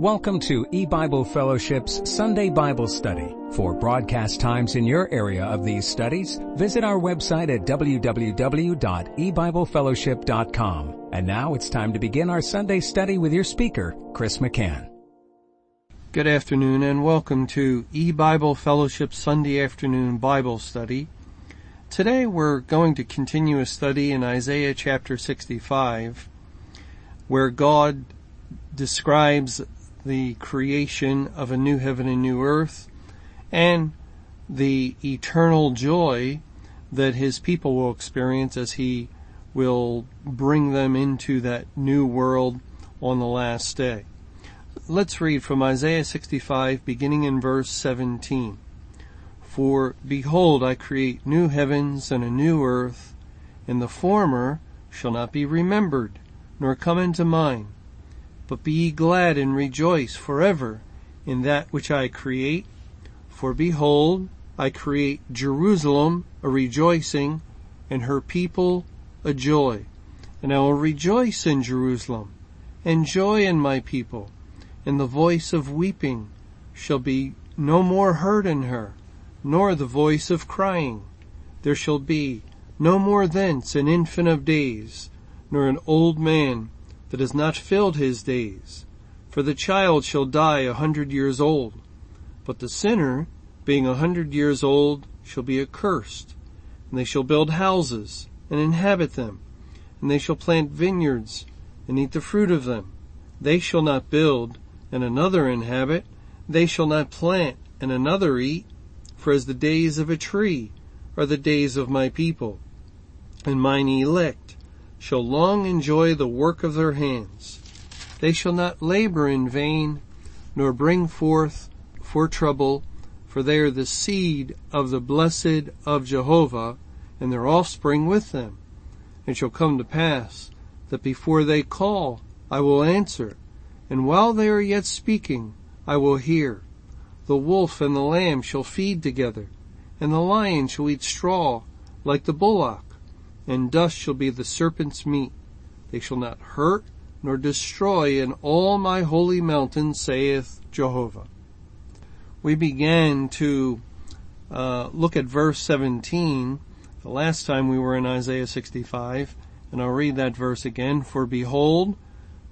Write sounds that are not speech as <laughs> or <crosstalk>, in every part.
Welcome to E-Bible Fellowship's Sunday Bible Study. For broadcast times in your area of these studies, visit our website at www.ebiblefellowship.com. And now it's time to begin our Sunday study with your speaker, Chris McCann. Good afternoon and welcome to E-Bible Fellowship Sunday afternoon Bible study. Today we're going to continue a study in Isaiah chapter 65 where God describes the creation of a new heaven and new earth and the eternal joy that his people will experience as he will bring them into that new world on the last day. Let's read from Isaiah 65 beginning in verse 17. For behold, I create new heavens and a new earth, and the former shall not be remembered, nor come into mind but be ye glad and rejoice forever in that which I create. For behold, I create Jerusalem a rejoicing and her people a joy. And I will rejoice in Jerusalem and joy in my people. And the voice of weeping shall be no more heard in her, nor the voice of crying. There shall be no more thence an infant of days, nor an old man that has not filled his days. For the child shall die a hundred years old, but the sinner, being a hundred years old, shall be accursed. And they shall build houses and inhabit them, and they shall plant vineyards and eat the fruit of them. They shall not build and another inhabit. They shall not plant and another eat. For as the days of a tree are the days of my people, and mine elect shall long enjoy the work of their hands. They shall not labor in vain, nor bring forth for trouble, for they are the seed of the blessed of Jehovah, and their offspring with them. It shall come to pass that before they call, I will answer, and while they are yet speaking, I will hear. The wolf and the lamb shall feed together, and the lion shall eat straw like the bullock and dust shall be the serpent's meat. They shall not hurt nor destroy in all my holy mountain, saith Jehovah. We began to uh, look at verse 17 the last time we were in Isaiah 65, and I'll read that verse again. For behold,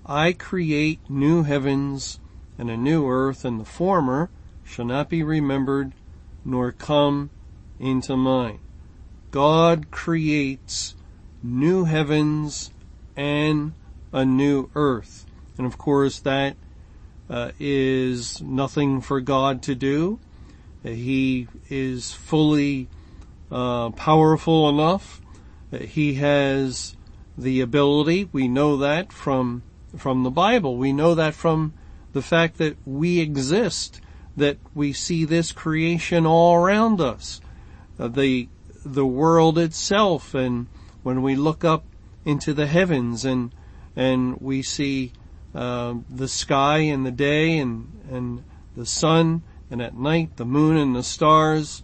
I create new heavens and a new earth, and the former shall not be remembered nor come into mind. God creates new heavens and a new earth. And of course that uh, is nothing for God to do. He is fully uh, powerful enough. He has the ability. We know that from from the Bible. We know that from the fact that we exist, that we see this creation all around us. Uh, the the world itself and when we look up into the heavens and and we see uh, the sky in the day and and the sun and at night the moon and the stars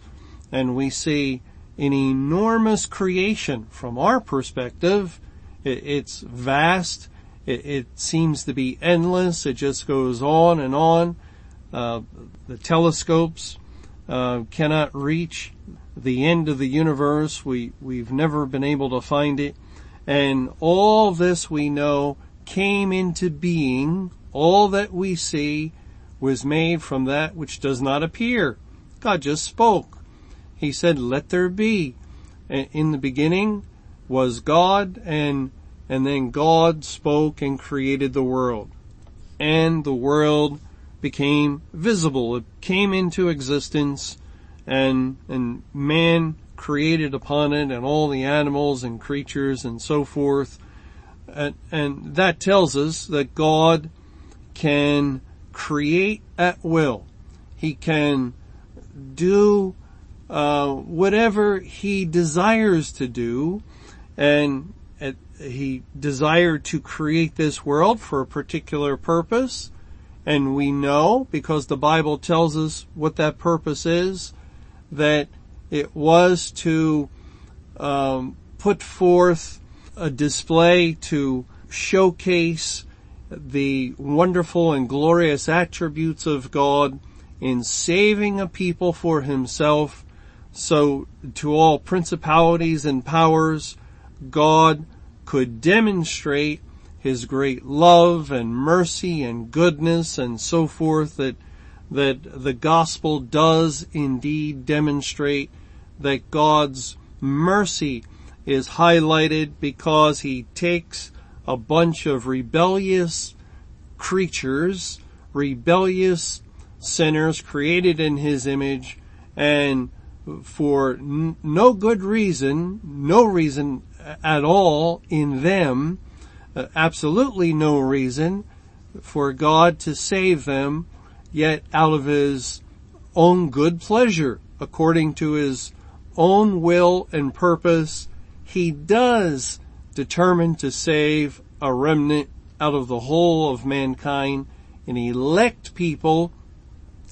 and we see an enormous creation from our perspective it, it's vast it, it, seems to be endless it just goes on and on. Uh, the telescopes uh, cannot reach the end of the universe. We, we've never been able to find it. And all this we know came into being. All that we see was made from that which does not appear. God just spoke. He said, let there be. In the beginning was God and, and then God spoke and created the world. And the world became visible. It came into existence and, and man created upon it and all the animals and creatures and so forth. And, and that tells us that God can create at will. He can do uh, whatever he desires to do, and uh, he desired to create this world for a particular purpose, and we know because the Bible tells us what that purpose is that it was to um, put forth a display to showcase the wonderful and glorious attributes of God in saving a people for himself. So to all principalities and powers, God could demonstrate his great love and mercy and goodness and so forth that, that the gospel does indeed demonstrate that God's mercy is highlighted because he takes a bunch of rebellious creatures, rebellious sinners created in his image and for no good reason, no reason at all in them, uh, absolutely no reason for God to save them, yet out of his own good pleasure, according to his own will and purpose, he does determine to save a remnant out of the whole of mankind and elect people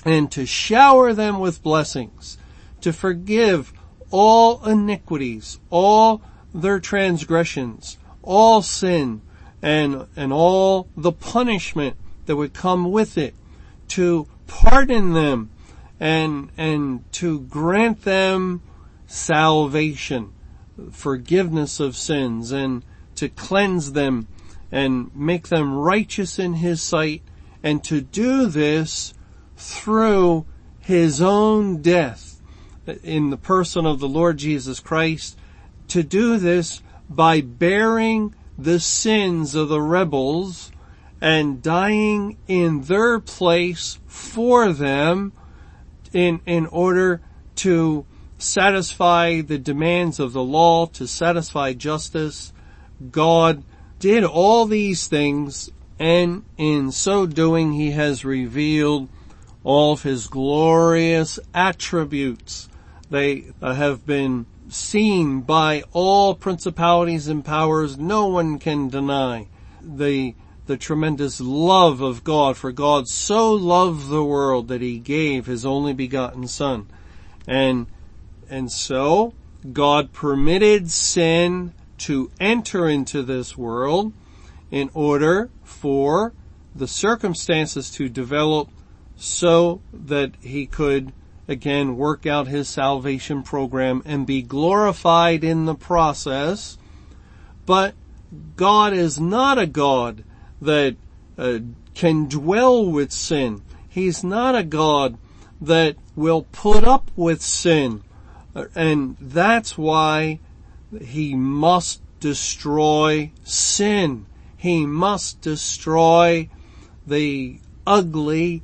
and to shower them with blessings, to forgive all iniquities, all their transgressions, all sin, and, and all the punishment that would come with it, to pardon them and, and to grant them salvation, forgiveness of sins, and to cleanse them and make them righteous in His sight, and to do this through His own death in the person of the Lord Jesus Christ, to do this by bearing the sins of the rebels and dying in their place for them in, in order to satisfy the demands of the law, to satisfy justice. God did all these things and in so doing he has revealed all of his glorious attributes. They have been seen by all principalities and powers. No one can deny the, the tremendous love of God for God so loved the world that he gave his only begotten son. And, and so God permitted sin to enter into this world in order for the circumstances to develop so that he could again work out his salvation program and be glorified in the process. But God is not a God that uh, can dwell with sin. He's not a God that will put up with sin. And that's why he must destroy sin. He must destroy the ugly,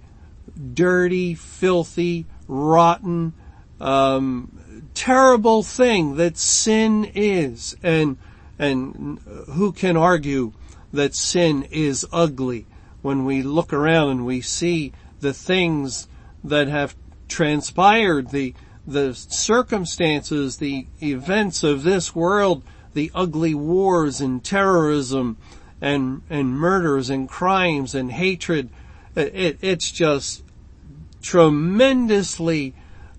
dirty, filthy, rotten, um, terrible thing that sin is. And, and who can argue that sin is ugly when we look around and we see the things that have transpired, the, the circumstances, the events of this world, the ugly wars and terrorism and, and murders and crimes and hatred. It, it's just tremendously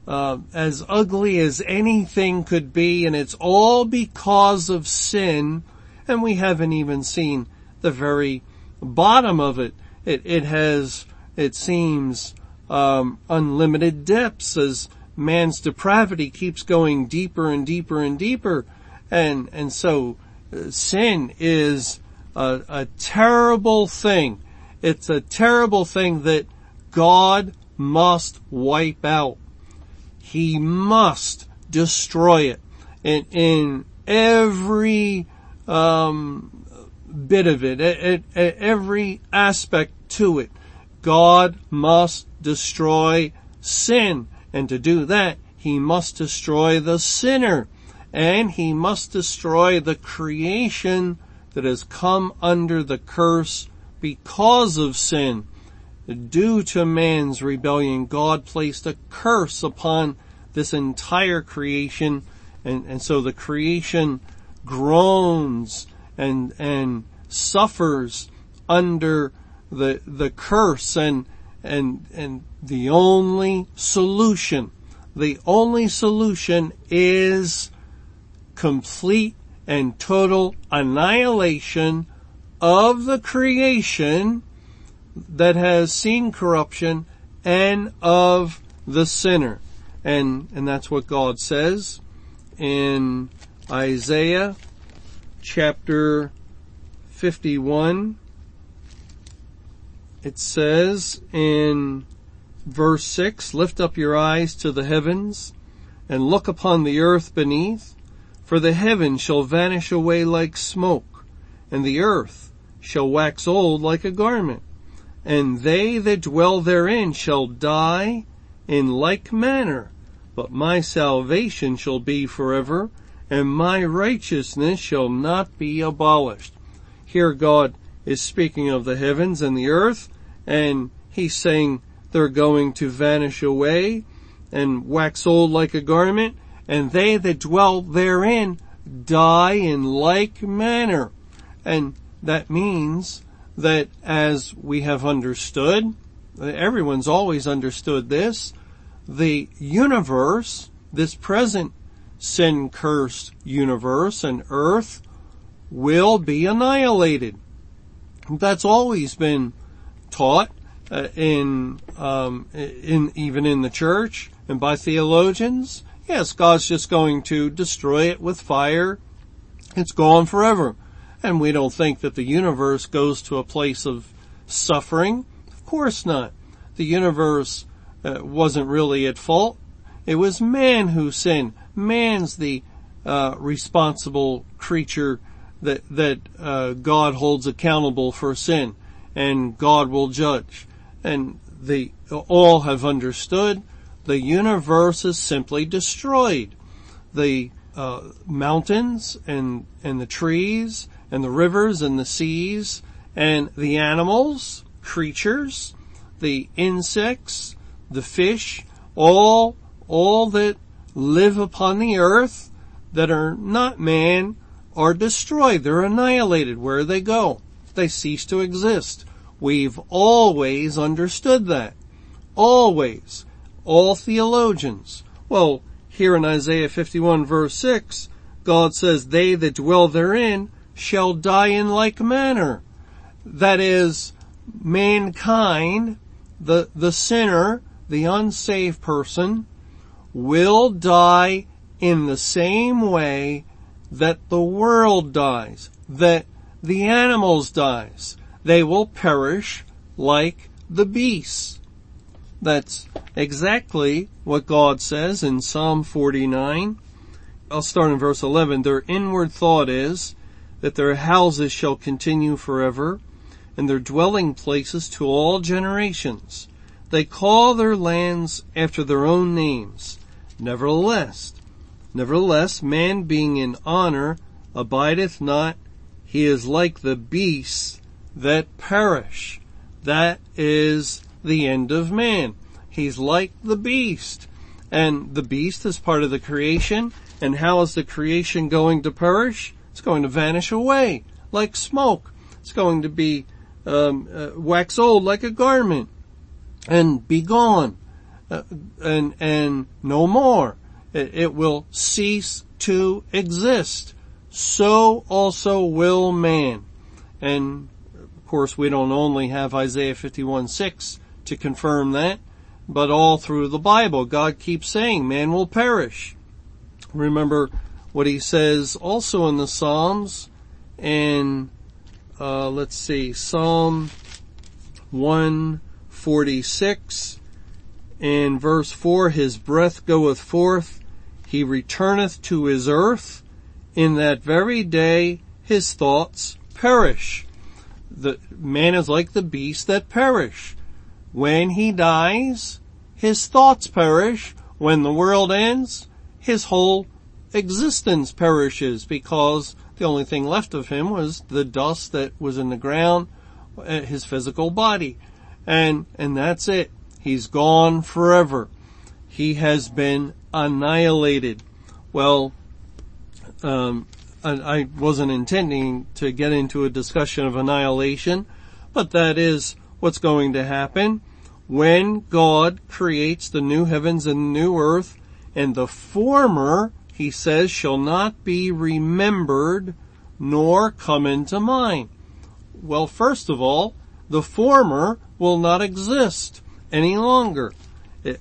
uh, as ugly as anything could be, and it's all because of sin, and we haven't even seen the very bottom of it. It, it has, it seems, um, unlimited depths as man's depravity keeps going deeper and deeper and deeper, and and so uh, sin is a, a terrible thing. It's a terrible thing that God must wipe out. He must destroy it in, in every um, bit of it, at, at every aspect to it. God must destroy sin, and to do that, he must destroy the sinner, and he must destroy the creation that has come under the curse because of sin. Due to man's rebellion, God placed a curse upon this entire creation, and, and so the creation groans and, and suffers under the, the curse and, and, and the only solution, the only solution is complete and total annihilation of the creation that has seen corruption and of the sinner. And, and that's what God says in Isaiah chapter 51. It says in verse 6, lift up your eyes to the heavens and look upon the earth beneath, for the heavens shall vanish away like smoke, and the earth shall wax old like a garment, and they that dwell therein shall die in like manner, but my salvation shall be forever, and my righteousness shall not be abolished. Here God is speaking of the heavens and the earth, and he's saying they're going to vanish away and wax old like a garment, and they that dwell therein die in like manner. And that means that as we have understood, everyone's always understood this, the universe, this present sin cursed universe and earth will be annihilated. That's always been taught uh, in um, in even in the church and by theologians. Yes, God's just going to destroy it with fire. It's gone forever. And we don't think that the universe goes to a place of suffering. Of course not. The universe uh, wasn't really at fault. It was man who sinned. Man's the uh, responsible creature that that uh, God holds accountable for sin, and God will judge. And the all have understood the universe is simply destroyed. The uh, mountains and and the trees and the rivers and the seas and the animals, creatures, the insects, the fish, all all that live upon the earth that are not man are destroyed. They're annihilated. Where they go? They cease to exist. We've always understood that. Always all theologians. Well, here in Isaiah 51 verse 6, God says, they that dwell therein shall die in like manner. That is, mankind, the, the sinner, the unsaved person, will die in the same way that the world dies, that the animals dies. They will perish like the beasts. That's exactly what God says in Psalm 49. I'll start in verse 11. Their inward thought is that their houses shall continue forever and their dwelling places to all generations. They call their lands after their own names. Nevertheless, nevertheless, man being in honor abideth not. He is like the beasts that perish. That is the end of man. He's like the beast. And the beast is part of the creation. And how is the creation going to perish? It's going to vanish away like smoke. It's going to be um, uh, wax old like a garment and be gone uh, and and no more. It, it will cease to exist. So also will man. And of course, we don't only have Isaiah 51 6 to confirm that, but all through the Bible, God keeps saying man will perish. Remember what he says also in the Psalms and uh, let's see, Psalm 146 in verse 4, his breath goeth forth, he returneth to his earth, in that very day his thoughts perish. The man is like the beasts that perish. When he dies, his thoughts perish. When the world ends, his whole existence perishes because the only thing left of him was the dust that was in the ground, uh, his physical body. And, and that's it. He's gone forever. He has been annihilated. Well, um, I wasn't intending to get into a discussion of annihilation, but that is what's going to happen when God creates the new heavens and new earth and the former, he says, shall not be remembered nor come into mind. Well, first of all, the former will not exist any longer.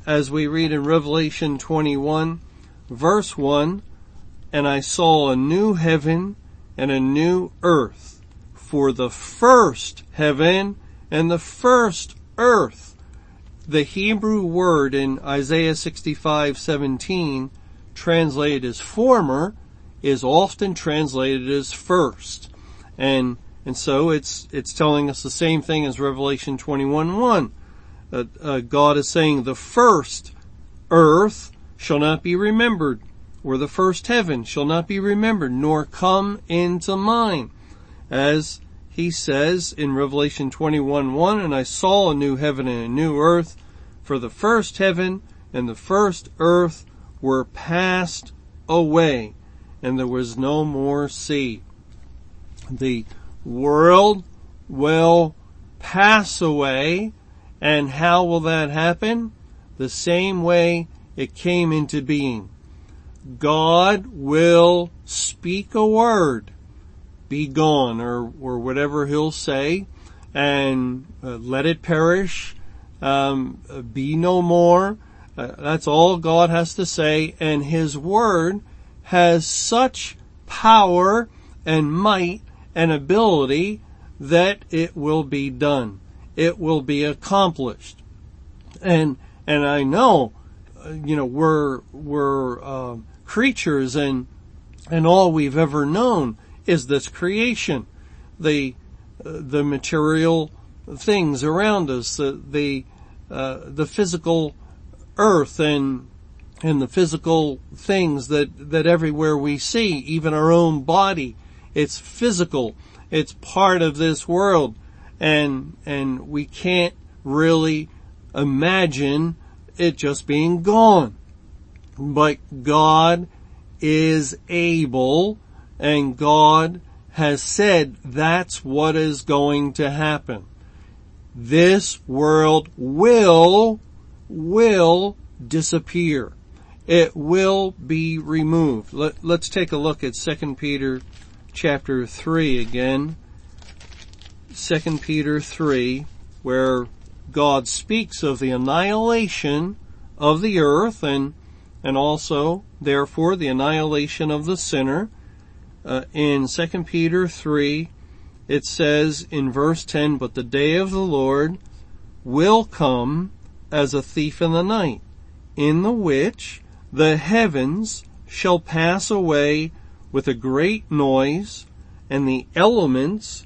As we read in Revelation 21 verse 1, and I saw a new heaven and a new earth, for the first heaven and the first earth. The Hebrew word in Isaiah 65:17 translated as former is often translated as first. And and so it's it's telling us the same thing as Revelation 21:1. Uh, uh, God is saying the first earth shall not be remembered, or the first heaven shall not be remembered, nor come into mind. As he says in Revelation 21 1, and I saw a new heaven and a new earth, for the first heaven and the first earth were passed away, and there was no more sea. The world will pass away, and how will that happen? The same way it came into being. God will speak a word be gone or, or whatever he'll say and uh, let it perish, um, be no more. Uh, that's all God has to say and his word has such power and might and ability that it will be done. It will be accomplished. And, and I know, uh, you know, we're, we're, uh, creatures and, and all we've ever known is this creation, the uh, the material things around us, the the uh, the physical earth and and the physical things that that everywhere we see, even our own body, it's physical. It's part of this world, and and we can't really imagine it just being gone. But God is able and God has said that's what is going to happen. This world will, will disappear. It will be removed. Let, us take a look at 2 Peter chapter 3 again. 2 Peter 3, where God speaks of the annihilation of the earth and, and also, therefore, the annihilation of the sinner. Uh, in 2 Peter 3, it says in verse 10, but the day of the Lord will come as a thief in the night, in the which the heavens shall pass away with a great noise, and the elements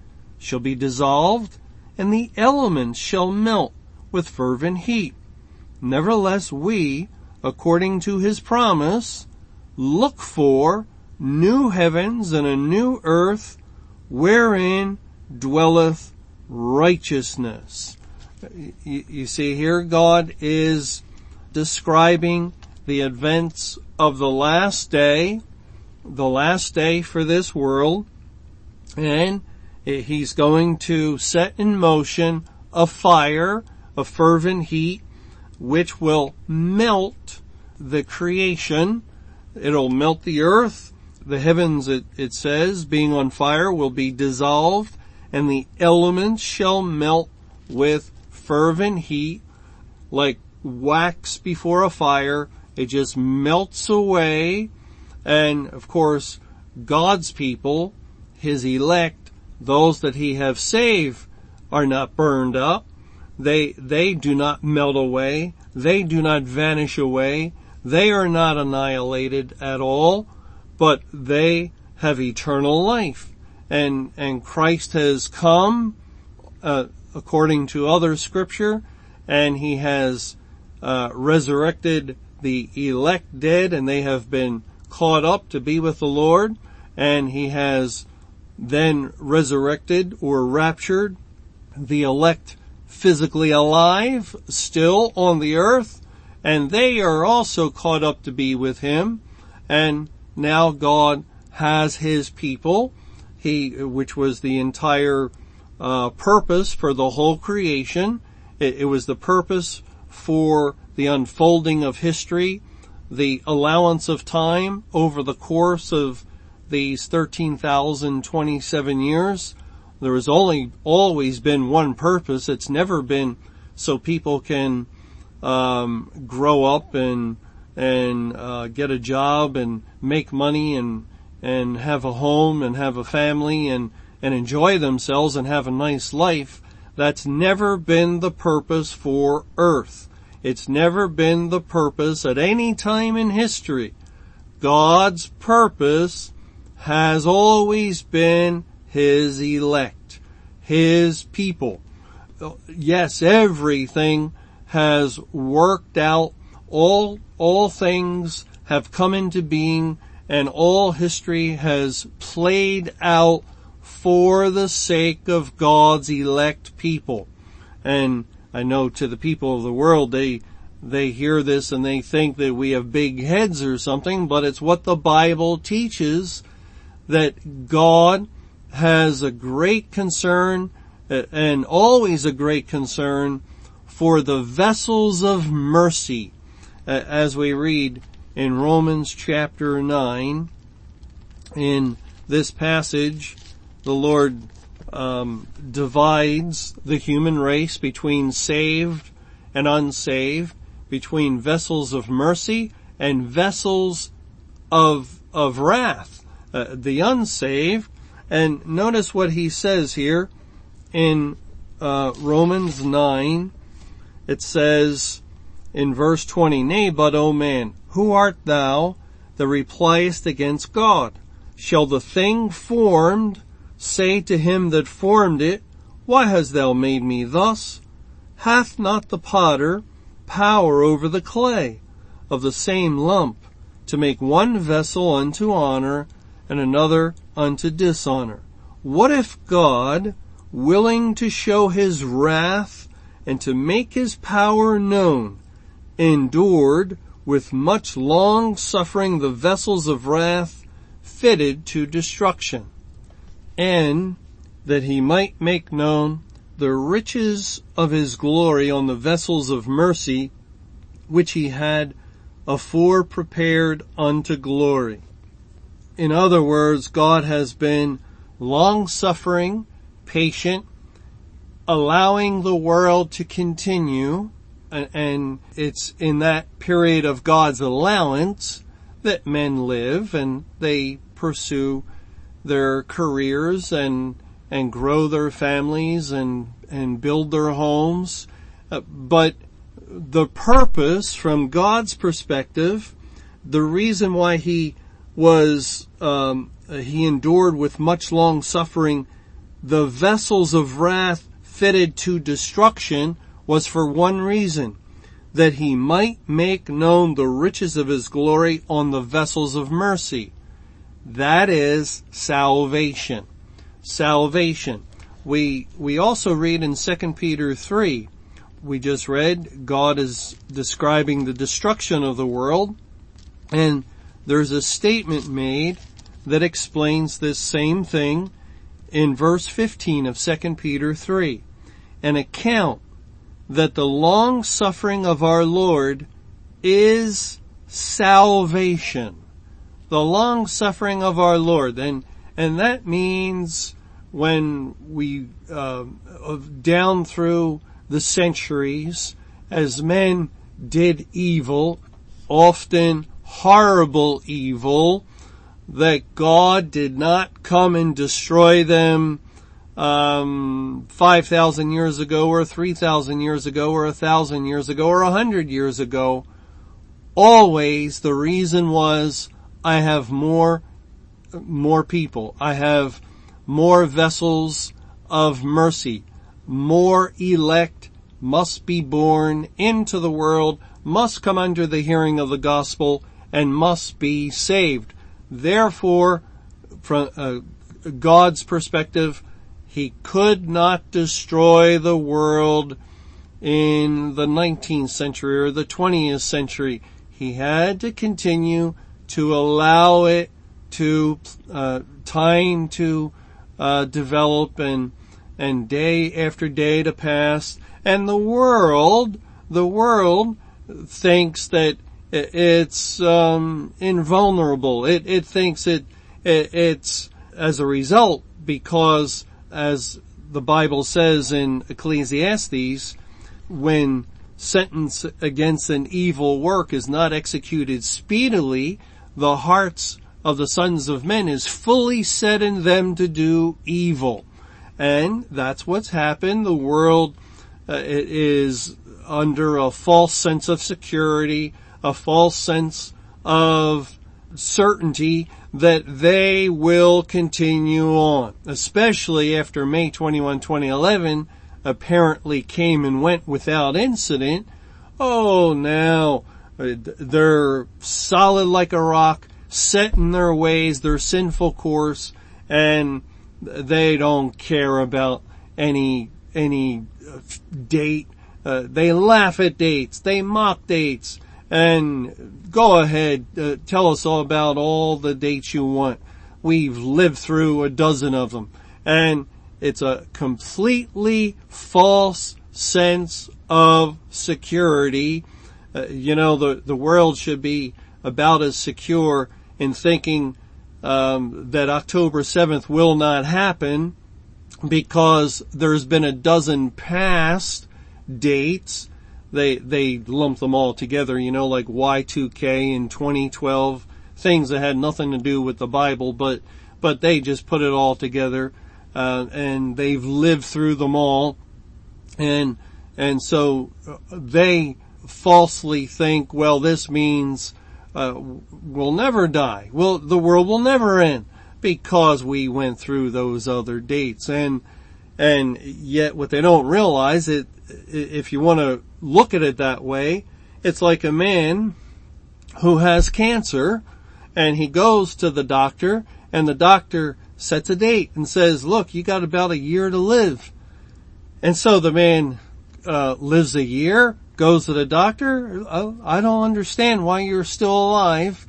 shall be dissolved, and the elements shall melt with fervent heat. Nevertheless we, according to his promise, look for new heavens and a new earth wherein dwelleth righteousness. You, see here God is describing the events of the last day, the last day for this world, and Eh, he's going to set in motion a fire, a fervent heat, which will melt the creation. It'll melt the earth the heavens, it, it says, being on fire will be dissolved and the elements shall melt with fervent heat like wax before a fire. It just melts away. And of course, God's people, His elect, those that He have saved are not burned up. They, they do not melt away. They do not vanish away. They are not annihilated at all but they have eternal life. And, and Christ has come, uh, according to other scripture, and he has, uh, resurrected the elect dead and they have been caught up to be with the Lord, and he has then resurrected or raptured the elect physically alive still on the earth and they are also caught up to be with him. And now God has his people. He which was the entire uh, purpose for the whole creation. It, it was the purpose for the unfolding of history the allowance of time over the course of these 13,027 years. There has only always been one purpose. It's never been so people can um, grow up and and uh, get a job and make money and and have a home and have a family and and enjoy themselves and have a nice life. That's never been the purpose for Earth. It's never been the purpose at any time in history. God's purpose has always been His elect, His people. Yes, everything has worked out. All, all things have come into being and all history has played out for the sake of God's elect people. And I know to the people of the world, they, they hear this and they think that we have big heads or something, but it's what the Bible teaches that God has a great concern uh, and always a great concern for the vessels of mercy. Uh, as we read in Romans chapter 9 in this passage the Lord um, divides the human race between saved and unsaved, between vessels of mercy and vessels of of wrath, uh, the unsaved. And notice what he says here in uh, Romans nine. It says in verse twenty, "Nay, but O man, who art thou that repliest against God? Shall the thing formed Say to him that formed it, Why hast thou made me thus? Hath not the potter power over the clay of the same lump to make one vessel unto honor and another unto dishonor? What if God, willing to show his wrath and to make his power known, endured with much long suffering the vessels of wrath fitted to destruction? and that he might make known the riches of his glory on the vessels of mercy which he had afore prepared unto glory. In other words, God has been long suffering, patient, allowing the world to continue, and it's in that period of God's allowance that men live and they pursue their careers and and grow their families and and build their homes. Uh, but the purpose from God's perspective the reason why he was um, he endured with much long suffering the vessels of wrath fitted to destruction was for one reason that he might make known the riches of his glory on the vessels of mercy that is salvation. Salvation. We, we also read in 2 Peter 3, we just read, God is describing the destruction of the world, and there's a statement made that explains this same thing in verse 15 of 2 Peter 3. An account that the long suffering of our Lord is salvation the long suffering of our Lord. And, and that means when we, uh, down through the centuries, as men did evil, often horrible evil, that God did not come and destroy them um, 5,000 years ago or 3,000 years ago or a 1,000 years ago or a 100 years ago. Always the reason was I have more, more people. I have more vessels of mercy. More elect must be born into the world, must come under the hearing of the gospel, and must be saved. Therefore, from uh, God's perspective, he could not destroy the world in the 19th century or the 20th century. He had to continue to allow it to uh, time to uh, develop and and day after day to pass, and the world, the world thinks that it's um, invulnerable. It it thinks it, it it's as a result because as the Bible says in Ecclesiastes, when sentence against an evil work is not executed speedily, the hearts of the sons of men is fully set in them to do evil. And that's what's happened. The world uh, is under a false sense of security, a false sense of certainty that they will continue on, especially after May 21, 2011 apparently came and went without incident. Oh, now uh, they're solid like a rock, set in their ways, their sinful course, and they don't care about any, any uh, date. Uh, they laugh at dates, they mock dates, and go ahead, uh, tell us all about all the dates you want. We've lived through a dozen of them. And it's a completely false sense of security. Uh, you know, the, the world should be about as secure in thinking um, that October 7th will not happen because there's been a dozen past dates. They, they lump them all together, you know, like Y2K in 2012, things that had nothing to do with the Bible, but, but they just put it all together, uh, and they've lived through them all. And, and so uh, they falsely think, well, this means uh, will never die. Well, the world will never end because we went through those other dates. And, and yet what they don't realize it, if you want to look at it that way, it's like a man who has cancer and he goes to the doctor and the doctor sets a date and says, look, you got about a year to live. And so the man uh, lives a year goes to the doctor. Oh, I don't understand why you're still alive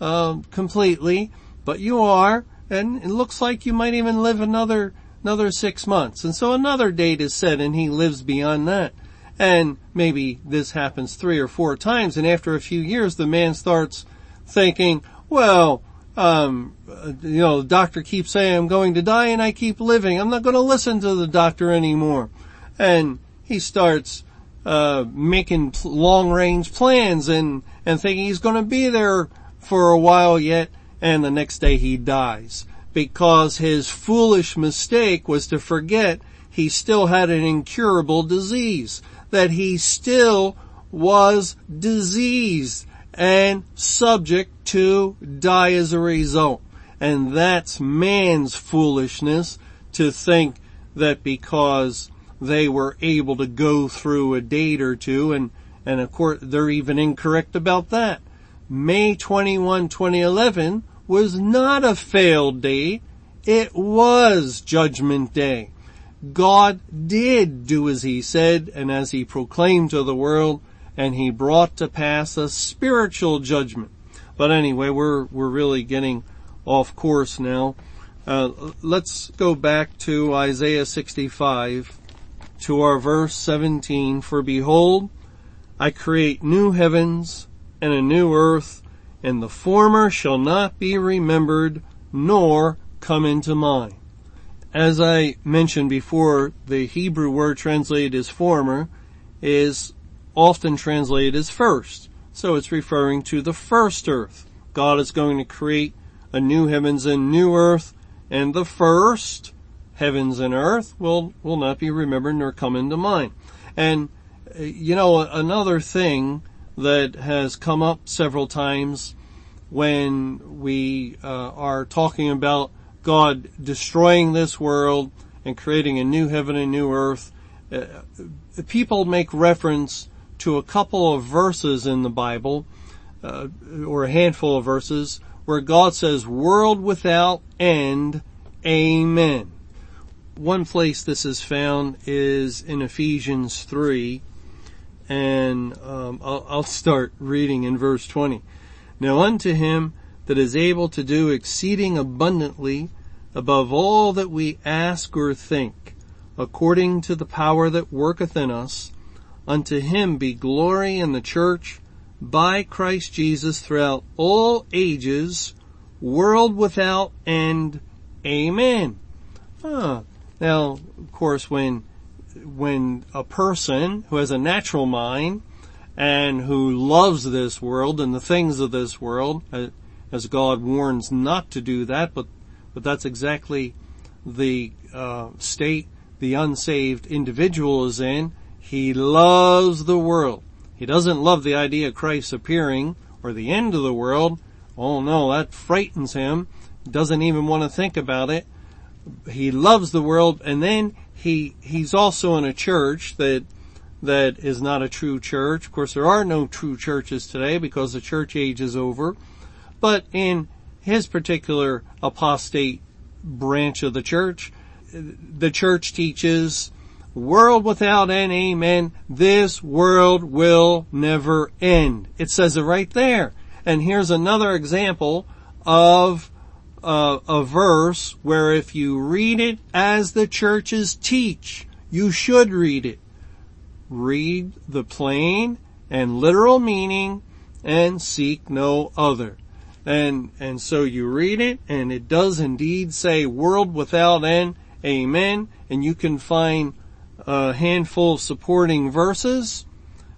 uh, completely, but you are, and it looks like you might even live another another six months. And so another date is set, and he lives beyond that. And maybe this happens three or four times, and after a few years, the man starts thinking, well, um, you know, the doctor keeps saying I'm going to die and I keep living. I'm not going to listen to the doctor anymore. And he starts uh, making long range plans and, and thinking he's going to be there for a while yet and the next day he dies because his foolish mistake was to forget he still had an incurable disease, that he still was diseased and subject to die as a result. And that's man's foolishness to think that because they were able to go through a date or two and, and of course they're even incorrect about that. May 21, 2011 was not a failed day. It was judgment day. God did do as he said and as he proclaimed to the world and he brought to pass a spiritual judgment. But anyway, we're, we're really getting off course now. Uh, let's go back to Isaiah 65 to our verse 17, for behold, I create new heavens and a new earth, and the former shall not be remembered, nor come into mind. As I mentioned before, the Hebrew word translated as former is often translated as first. So it's referring to the first earth. God is going to create a new heavens and new earth, and the first heavens and earth will, will not be remembered nor come into mind. And, uh, you know, another thing that has come up several times when we uh, are talking about God destroying this world and creating a new heaven and new earth, uh, people make reference to a couple of verses in the Bible, uh, or a handful of verses, where God says, world without end, amen. One place this is found is in Ephesians 3, and um, I'll, I'll start reading in verse 20. Now unto him that is able to do exceeding abundantly above all that we ask or think, according to the power that worketh in us, unto him be glory in the church by Christ Jesus throughout all ages, world without end. Amen. Huh. Now, of course, when, when a person who has a natural mind and who loves this world and the things of this world, uh, as God warns not to do that, but, but that's exactly the uh, state the unsaved individual is in. He loves the world. He doesn't love the idea of Christ appearing or the end of the world. Oh no, that frightens him. Doesn't even want to think about it he loves the world and then he, he's also in a church that, that is not a true church. Of course, there are no true churches today because the church age is over. But in his particular apostate branch of the church, the church teaches world without end, amen. This world will never end. It says it right there. And here's another example of a, a verse where if you read it as the churches teach, you should read it. Read the plain and literal meaning and seek no other. And, and so you read it and it does indeed say world without end, amen. And you can find a handful of supporting verses.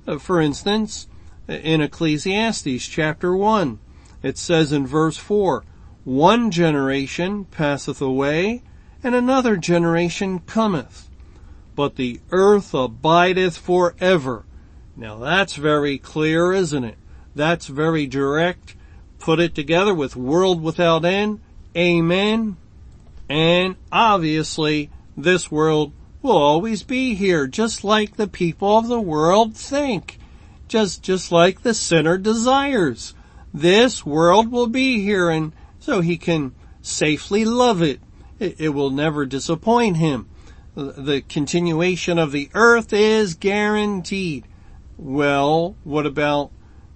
Uh, for instance, in Ecclesiastes chapter 1, it says in verse 4, one generation passeth away, and another generation cometh. But the earth abideth forever. Now that's very clear, isn't it? That's very direct. Put it together with world without end. Amen. And obviously, this world will always be here, just like the people of the world think. Just, just like the sinner desires. This world will be here and so he can safely love it. It, it will never disappoint him. The continuation of the earth is guaranteed. Well, what about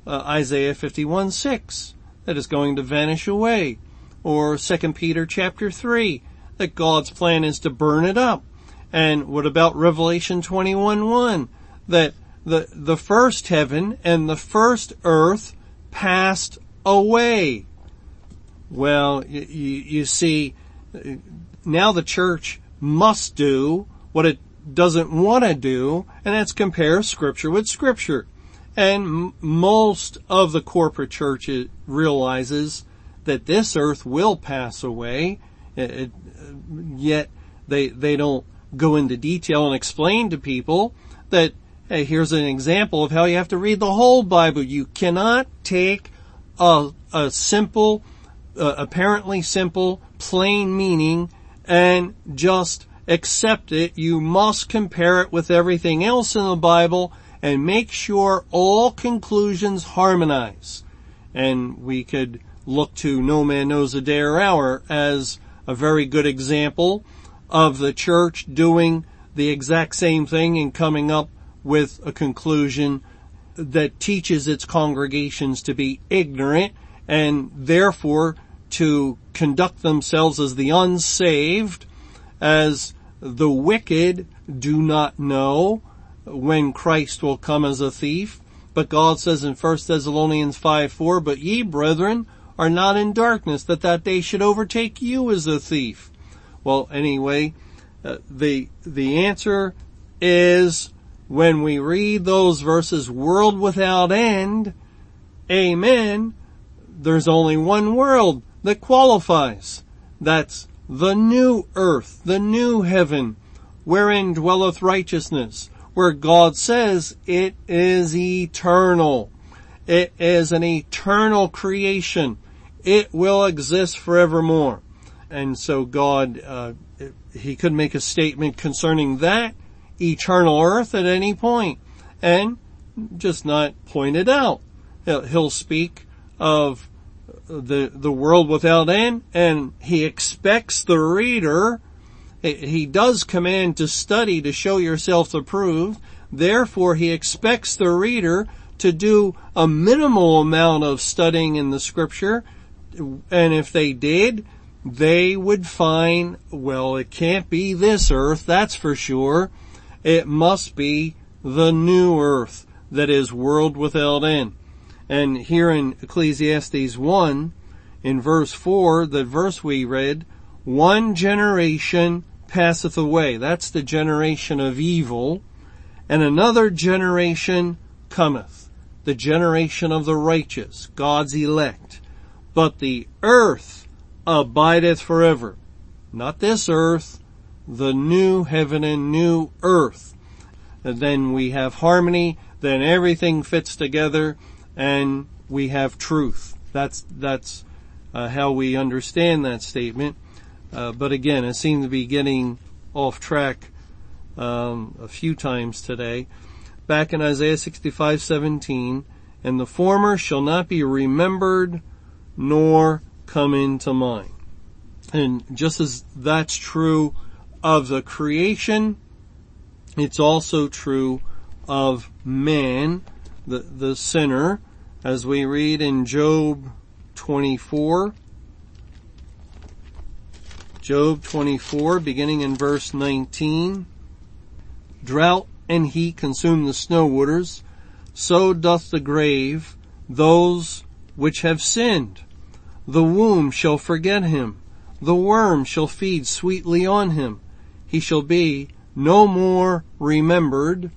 uh, Isaiah 51 6 that is going to vanish away? Or 2 Peter chapter 3 that God's plan is to burn it up? And what about Revelation 21 1 that the, the first heaven and the first earth passed away? Well, you, you see, now the church must do what it doesn't want to do, and that's compare scripture with scripture. And most of the corporate church realizes that this earth will pass away, it, yet they, they don't go into detail and explain to people that, hey, here's an example of how you have to read the whole Bible. You cannot take a, a simple uh, apparently simple, plain meaning and just accept it. You must compare it with everything else in the Bible and make sure all conclusions harmonize. And we could look to No Man Knows a Day or Hour as a very good example of the church doing the exact same thing and coming up with a conclusion that teaches its congregations to be ignorant and therefore to conduct themselves as the unsaved, as the wicked do not know when Christ will come as a thief. But God says in 1 Thessalonians 5, 4, but ye brethren are not in darkness that that day should overtake you as a thief. Well, anyway, uh, the, the answer is when we read those verses, world without end, amen, there's only one world that qualifies. That's the new earth, the new heaven, wherein dwelleth righteousness, where God says it is eternal. It is an eternal creation. It will exist forevermore. And so God, uh, He could make a statement concerning that eternal earth at any point and just not point it out. He'll speak of the, the world without end and he expects the reader He does command to study to show yourself approved. Therefore, he expects the reader to do a minimal amount of studying in the scripture. And if they did, they would find, well, it can't be this earth, that's for sure. It must be the new earth that is world without end. And here in Ecclesiastes 1, in verse 4, the verse we read, one generation passeth away. That's the generation of evil. And another generation cometh. The generation of the righteous, God's elect. But the earth abideth forever. Not this earth, the new heaven and new earth. And then we have harmony, then everything fits together, and we have truth. That's, that's uh, how we understand that statement. Uh, but again, it seemed to be getting off track um, a few times today. Back in Isaiah 65:17, and the former shall not be remembered nor come into mind. And just as that's true of the creation, it's also true of man, the, the sinner, as we read in Job 24. Job 24, beginning in verse 19. Drought and heat consume the snow waters, so doth the grave those which have sinned. The womb shall forget him. The worm shall feed sweetly on him. He shall be no more remembered,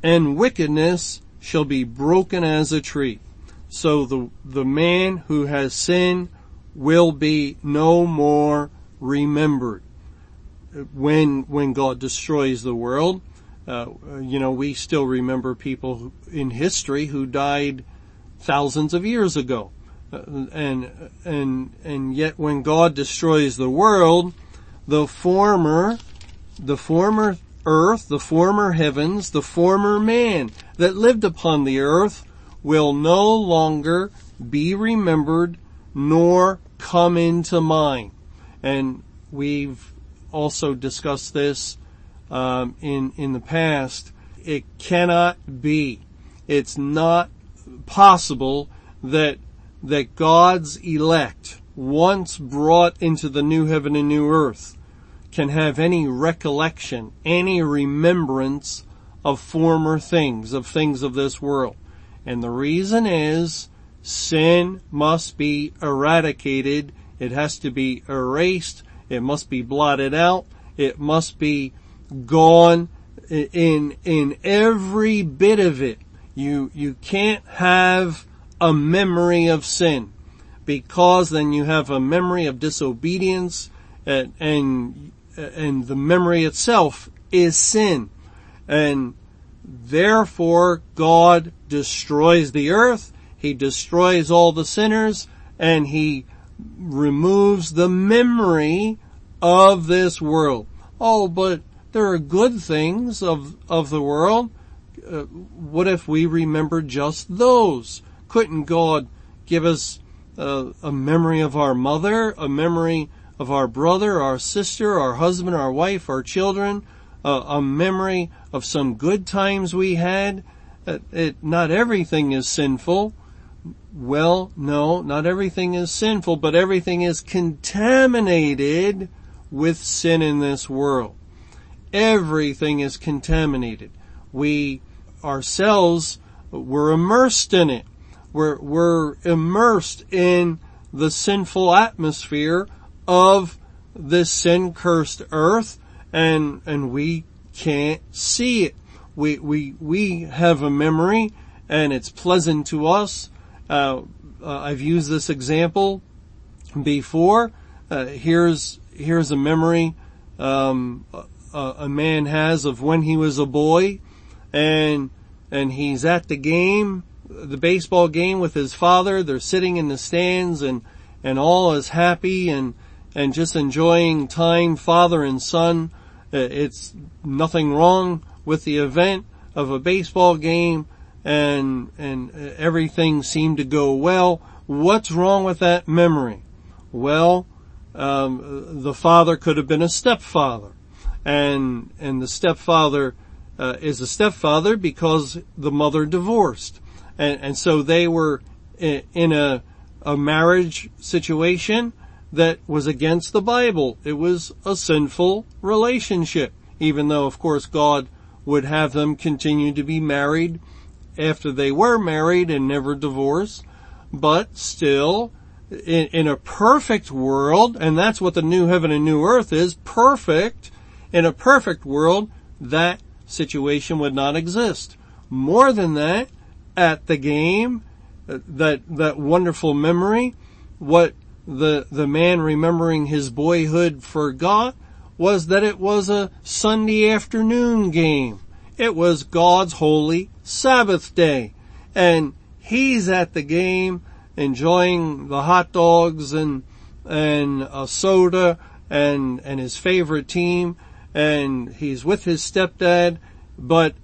and wickedness shall be broken as a tree. So the, the man who has sinned will be no more remembered. When, when God destroys the world, uh, you know, we still remember people in history who died thousands of years ago. Uh, and, and, and yet when God destroys the world, the former, the former earth, the former heavens, the former man that lived upon the earth will no longer be remembered nor come into mind and we've also discussed this um, in in the past. It cannot be. It's not possible that that God's elect, once brought into the new heaven and new earth, can have any recollection, any remembrance of former things, of things of this world. And the reason is sin must be eradicated it has to be erased. It must be blotted out. It must be gone in, in every bit of it. You, you can't have a memory of sin because then you have a memory of disobedience and, and, and the memory itself is sin. And therefore God destroys the earth. He destroys all the sinners and he removes the memory of this world. Oh, but there are good things of, of the world. Uh, what if we remember just those? Couldn't God give us uh, a memory of our mother, a memory of our brother, our sister, our husband, our wife, our children, uh, a memory of some good times we had? Uh, it, not everything is sinful. Well, no, not everything is sinful, but everything is contaminated with sin in this world. Everything is contaminated. We ourselves we're immersed in it. We're, we're immersed in the sinful atmosphere of this sin cursed earth and, and we can't see it. We, we, we have a memory and it's pleasant to us uh, uh, I've used this example before. Uh, here's here's a memory um, a, a, man has of when he was a boy, and and he's at the game, the baseball game with his father. They're sitting in the stands, and and all is happy and and just enjoying time, father and son. Uh, it's nothing wrong with the event of a baseball game and, and everything seemed to go well. What's wrong with that memory? Well, um, the father could have been a stepfather. and, and the stepfather, uh, is a stepfather because the mother divorced. And, and so they were in a, a marriage situation that was against the Bible. It was a sinful relationship, even though of course God would have them continue to be married after they were married and never divorce. But still, in, in a perfect world, and that's what the new heaven and new earth is, perfect, in a perfect world, that situation would not exist. More than that, at the game, uh, that, that wonderful memory, what the, the man remembering his boyhood forgot was that it was a Sunday afternoon game. It was God's holy Sabbath day. And he's at the game enjoying the hot dogs and, and a soda and, and his favorite team and he's with his stepdad, but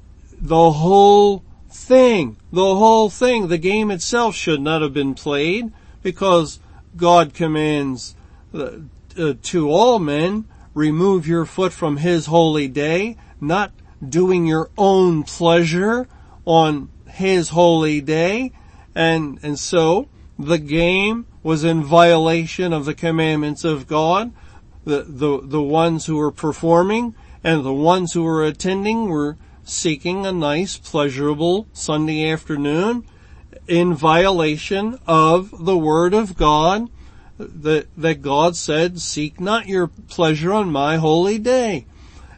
the whole thing, the whole thing, the game itself should not have been played because God commands uh, uh, to all men, remove your foot from his holy day, not doing your own pleasure on his holy day. And, and so the game was in violation of the commandments of God. The, the, the ones who were performing and the ones who were attending were seeking a nice, pleasurable Sunday afternoon in violation of the word of God that, that God said, seek not your pleasure on my holy day.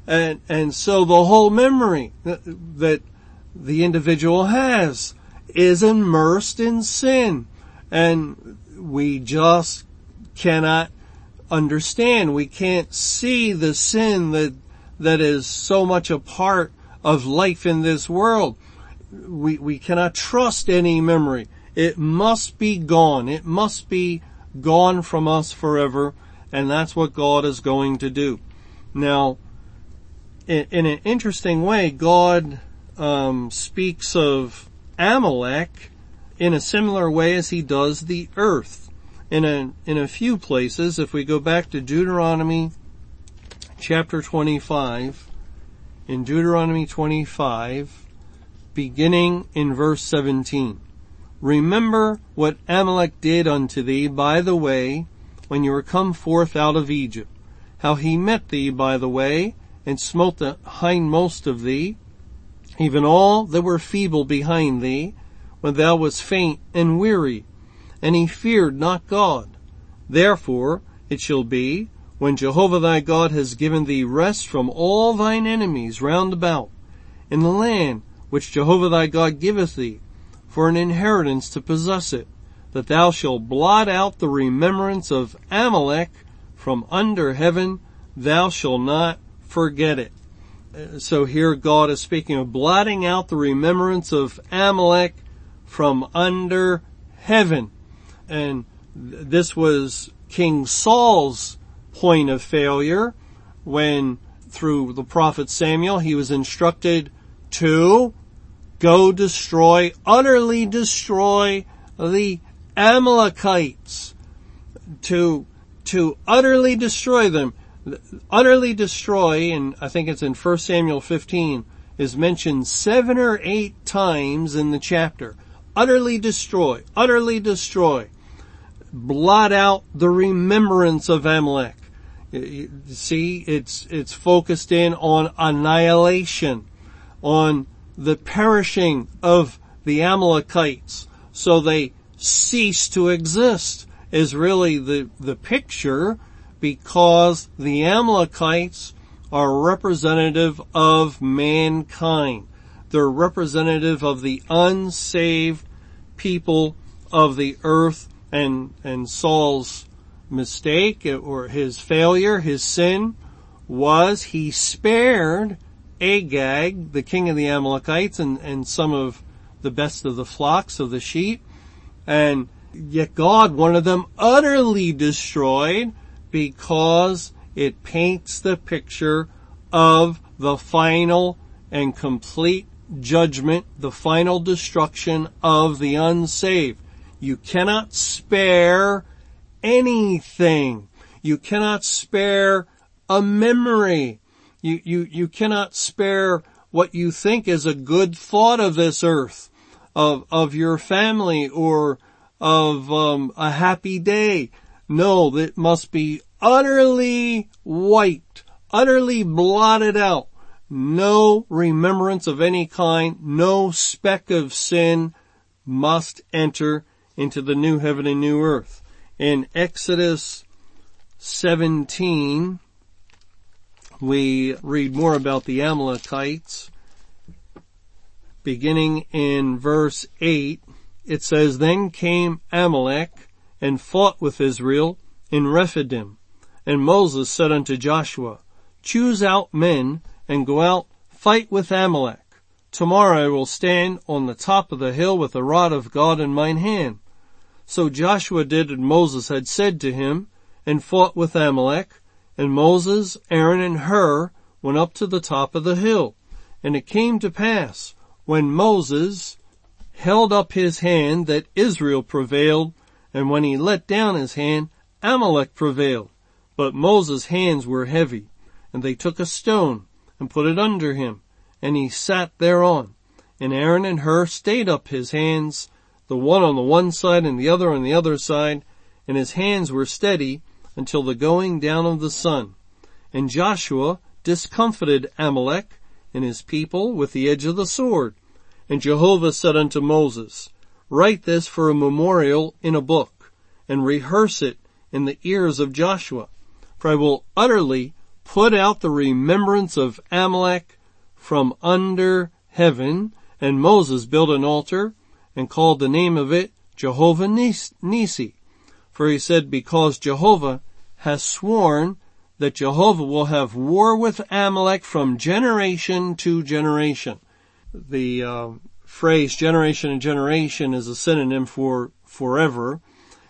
And, and so the whole memory that, that the individual has is immersed in sin. And we just cannot understand. We can't see the sin that, that is so much a part of life in this world we, we cannot trust any memory. It must be gone. It must be gone from us forever. And that's what God is going to do. Now, in, in an interesting way, God um, speaks of Amalek in a similar way as he does the earth. In a, in a few places, if we go back to Deuteronomy chapter 25, in Deuteronomy 25, beginning in verse 17. Remember what Amalek did unto thee by the way when you were come forth out of Egypt, how he met thee by the way and smote the hindmost of thee, even all that were feeble behind thee, when thou wast faint and weary, and he feared not God. Therefore it shall be, when Jehovah thy God has given thee rest from all thine enemies round about, in the land which Jehovah thy God giveth thee, for an inheritance to possess it, that thou shalt blot out the remembrance of Amalek from under heaven, thou shalt not forget it. Uh, so here God is speaking of blotting out the remembrance of Amalek from under heaven. And this was King Saul's point of failure when through the prophet Samuel he was instructed to go destroy, utterly destroy the Amalekites. To, to utterly destroy them. Utterly destroy, and I think it's in 1 Samuel 15, is mentioned seven or eight times in the chapter. Utterly destroy, utterly destroy. Blot out the remembrance of Amalek. See, it's, it's focused in on annihilation on the perishing of the Amalekites so they cease to exist is really the, the picture because the Amalekites are representative of mankind. They're representative of the unsaved people of the earth and, and Saul's mistake or his failure, his sin was he spared Agag, the king of the Amalekites, and, and some of the best of the flocks of the sheep. And yet God wanted them utterly destroyed because it paints the picture of the final and complete judgment, the final destruction of the unsaved. You cannot spare anything. You cannot spare a memory. You, you, you cannot spare what you think is a good thought of this earth, of, of your family or of um, a happy day. No, it must be utterly wiped, utterly blotted out. No remembrance of any kind, no speck of sin must enter into the new heaven and new earth. In Exodus 17, we read more about the Amalekites. Beginning in verse 8, it says, Then came Amalek and fought with Israel in Rephidim. And Moses said unto Joshua, Choose out men and go out fight with Amalek. Tomorrow I will stand on the top of the hill with the rod of God in mine hand. So Joshua did as Moses had said to him and fought with Amalek and Moses, Aaron, and Hur went up to the top of the hill. And it came to pass, when Moses held up his hand that Israel prevailed, and when he let down his hand, Amalek prevailed. But Moses' hands were heavy, and they took a stone and put it under him, and he sat thereon. And Aaron and Hur stayed up his hands, the one on the one side and the other on the other side, and his hands were steady, until the going down of the sun. And Joshua discomfited Amalek and his people with the edge of the sword. And Jehovah said unto Moses, Write this for a memorial in a book, and rehearse it in the ears of Joshua. For I will utterly put out the remembrance of Amalek from under heaven. And Moses built an altar and called the name of it Jehovah Nissi. For he said, because Jehovah has sworn that Jehovah will have war with Amalek from generation to generation. The uh, phrase generation and generation is a synonym for forever.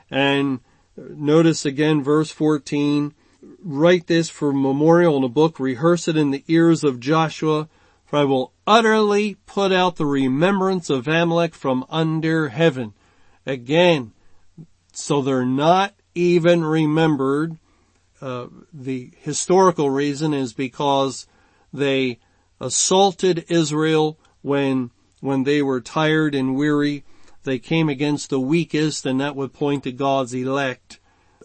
And notice again verse 14, write this for memorial in a book, rehearse it in the ears of Joshua, for I will utterly put out the remembrance of Amalek from under heaven. Again, so they're not even remembered. Uh, the historical reason is because they assaulted Israel when when they were tired and weary. They came against the weakest, and that would point to God's elect,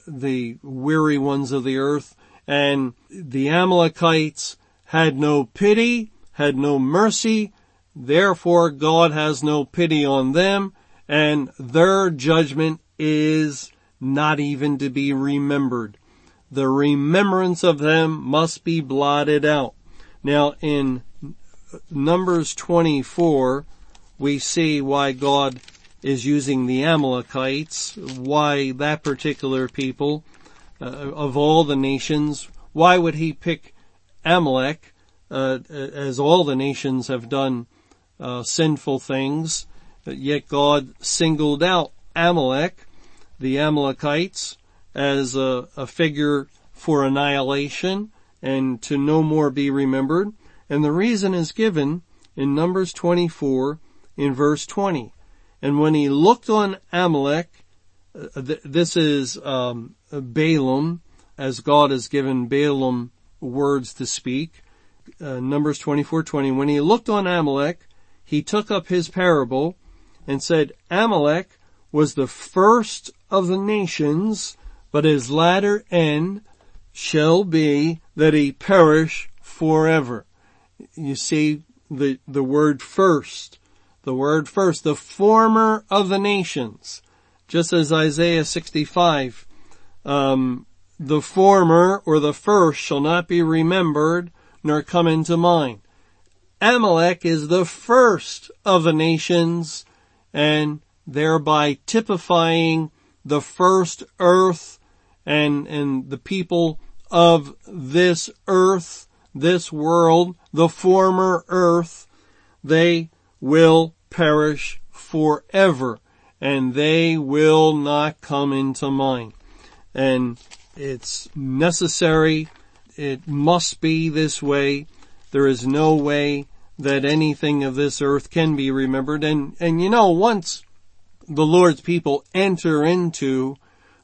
the weary ones of the earth. And the Amalekites had no pity, had no mercy. Therefore, God has no pity on them, and their judgment is not even to be remembered. The remembrance of them must be blotted out. Now in Numbers 24, we see why God is using the Amalekites, why that particular people, uh, of all the nations, why would he pick Amalek, uh, as all the nations have done uh, sinful things, yet God singled out Amalek the Amalekites as a, a figure for annihilation and to no more be remembered. And the reason is given in Numbers 24 in verse 20. And when he looked on Amalek, uh, th- this is um, Balaam, as God has given Balaam words to speak. Uh, Numbers 24:20. When he looked on Amalek, he took up his parable and said, Amalek was the first of the nations, but his latter end shall be that he perish forever. You see the, the word first, the word first, the former of the nations, just as Isaiah 65, um, the former or the first shall not be remembered nor come into mind. Amalek is the first of the nations and thereby typifying the first earth and, and the people of this earth, this world, the former earth, they will perish forever and they will not come into mind. And it's necessary. It must be this way. There is no way that anything of this earth can be remembered. And, and you know, once the Lord's people enter into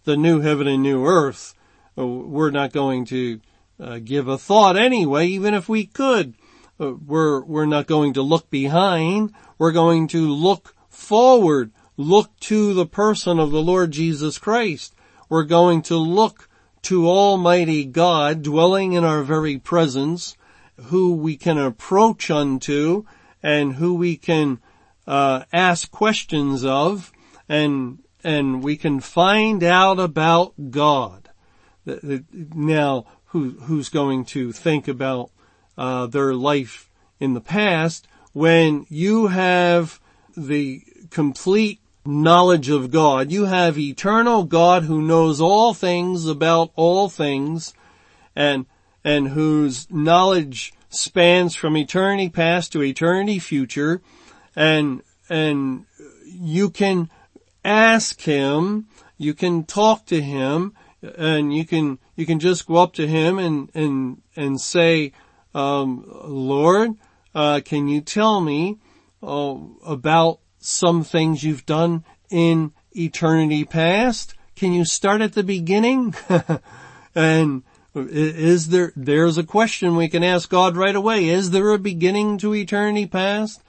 the new heaven and new earth, uh, we're not going to uh, give a thought anyway, even if we could. Uh, we're, we're not going to look behind. We're going to look forward, look to the person of the Lord Jesus Christ. We're going to look to Almighty God dwelling in our very presence, who we can approach unto and who we can uh, ask questions of and and we can find out about God. Now, who, who's going to think about uh, their life in the past when you have the complete knowledge of God. You have eternal God who knows all things about all things and, and whose knowledge spans from eternity past to eternity future and, and you can ask him, you can talk to him, and you can, you can just go up to him and, and, and say, um, Lord, uh, can you tell me uh, about some things you've done in eternity past? Can you start at the beginning? <laughs> and is there, there's a question we can ask God right away. Is there a beginning to eternity past?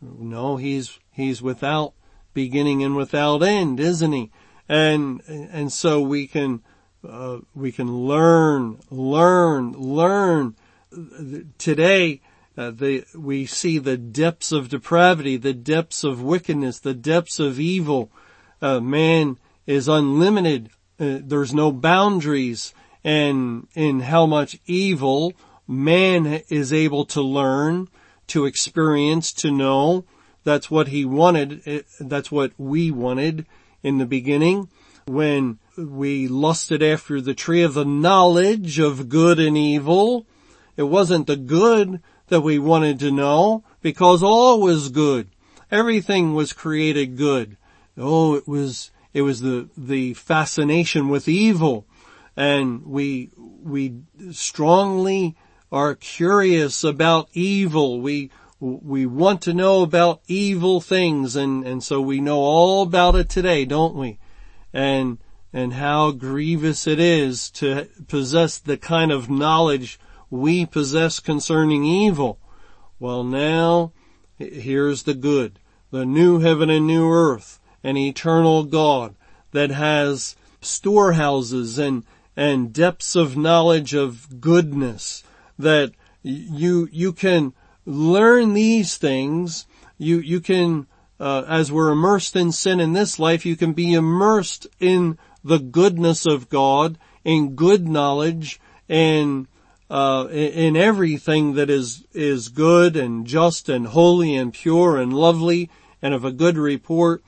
No, he's, he's without beginning and without end, isn't he? And, and so we can, uh, we can learn, learn, learn. Today, uh, the, we see the depths of depravity, the depths of wickedness, the depths of evil. Uh, man is unlimited. Uh, there's no boundaries and in how much evil man is able to learn, to experience, to know. That's what he wanted. Eh, that's what we wanted in the beginning when we lusted after the tree of the knowledge of good and evil. It wasn't the good that we wanted to know because all was good. Everything was created good. Oh, it was, it was the, the fascination with evil and we, we strongly are curious about evil. We, we want to know about evil things and, and so we know all about it today, don't we? And, and how grievous it is to possess the kind of knowledge we possess concerning evil. Well now, here's the good. The new heaven and new earth, an eternal God that has storehouses and, and depths of knowledge of goodness that you, you can learn these things. You, you can, uh, as we're immersed in sin in this life, you can be immersed in the goodness of God, in good knowledge, and uh, in everything that is is good and just and holy and pure and lovely and of a good report,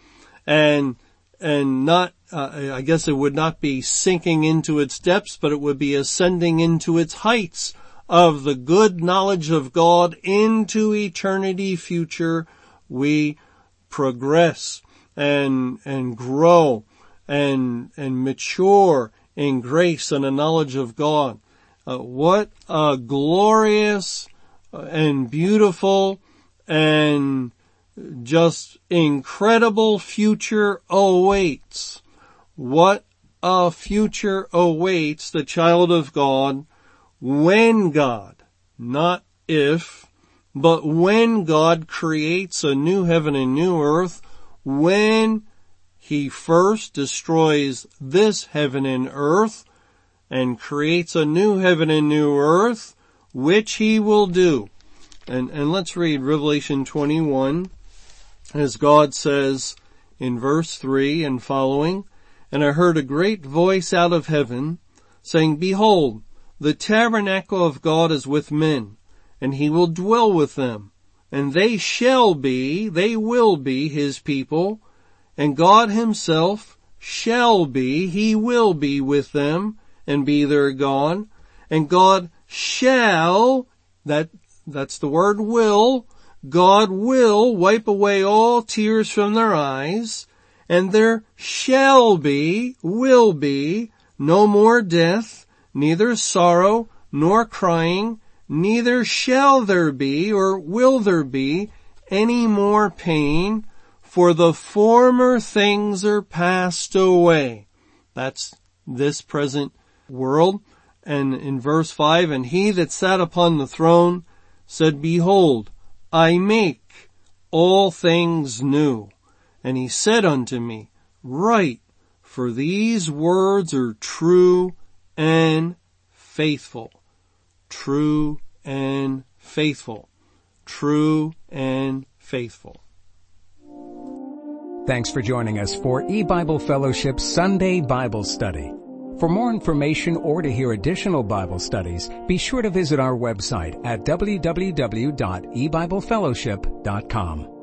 and and not uh, I guess it would not be sinking into its depths, but it would be ascending into its heights of the good knowledge of God into eternity future. We progress and and grow and and mature in grace and a knowledge of God. Uh, what a glorious and beautiful and just incredible future awaits. What a future awaits the child of God when God, not if, but when God creates a new heaven and new earth, when he first destroys this heaven and earth and creates a new heaven and new earth, which he will do. And, and let's read Revelation 21 as God says in verse 3 and following, And I heard a great voice out of heaven saying, Behold, the tabernacle of God is with men, and he will dwell with them, and they shall be, they will be his people, and God himself shall be, he will be with them, and be their God, and God shall, that, that's the word will, God will wipe away all tears from their eyes, and there shall be, will be, no more death, neither sorrow, nor crying, neither shall there be, or will there be, any more pain, for the former things are passed away. That's this present world. And in verse 5, And he that sat upon the throne said, Behold, I make all things new. And he said unto me, Write, for these words are true and faithful. True and faithful. True and faithful. Thanks for joining us for E-Bible Fellowship Sunday Bible Study. For more information or to hear additional Bible studies, be sure to visit our website at www.ebiblefellowship.com.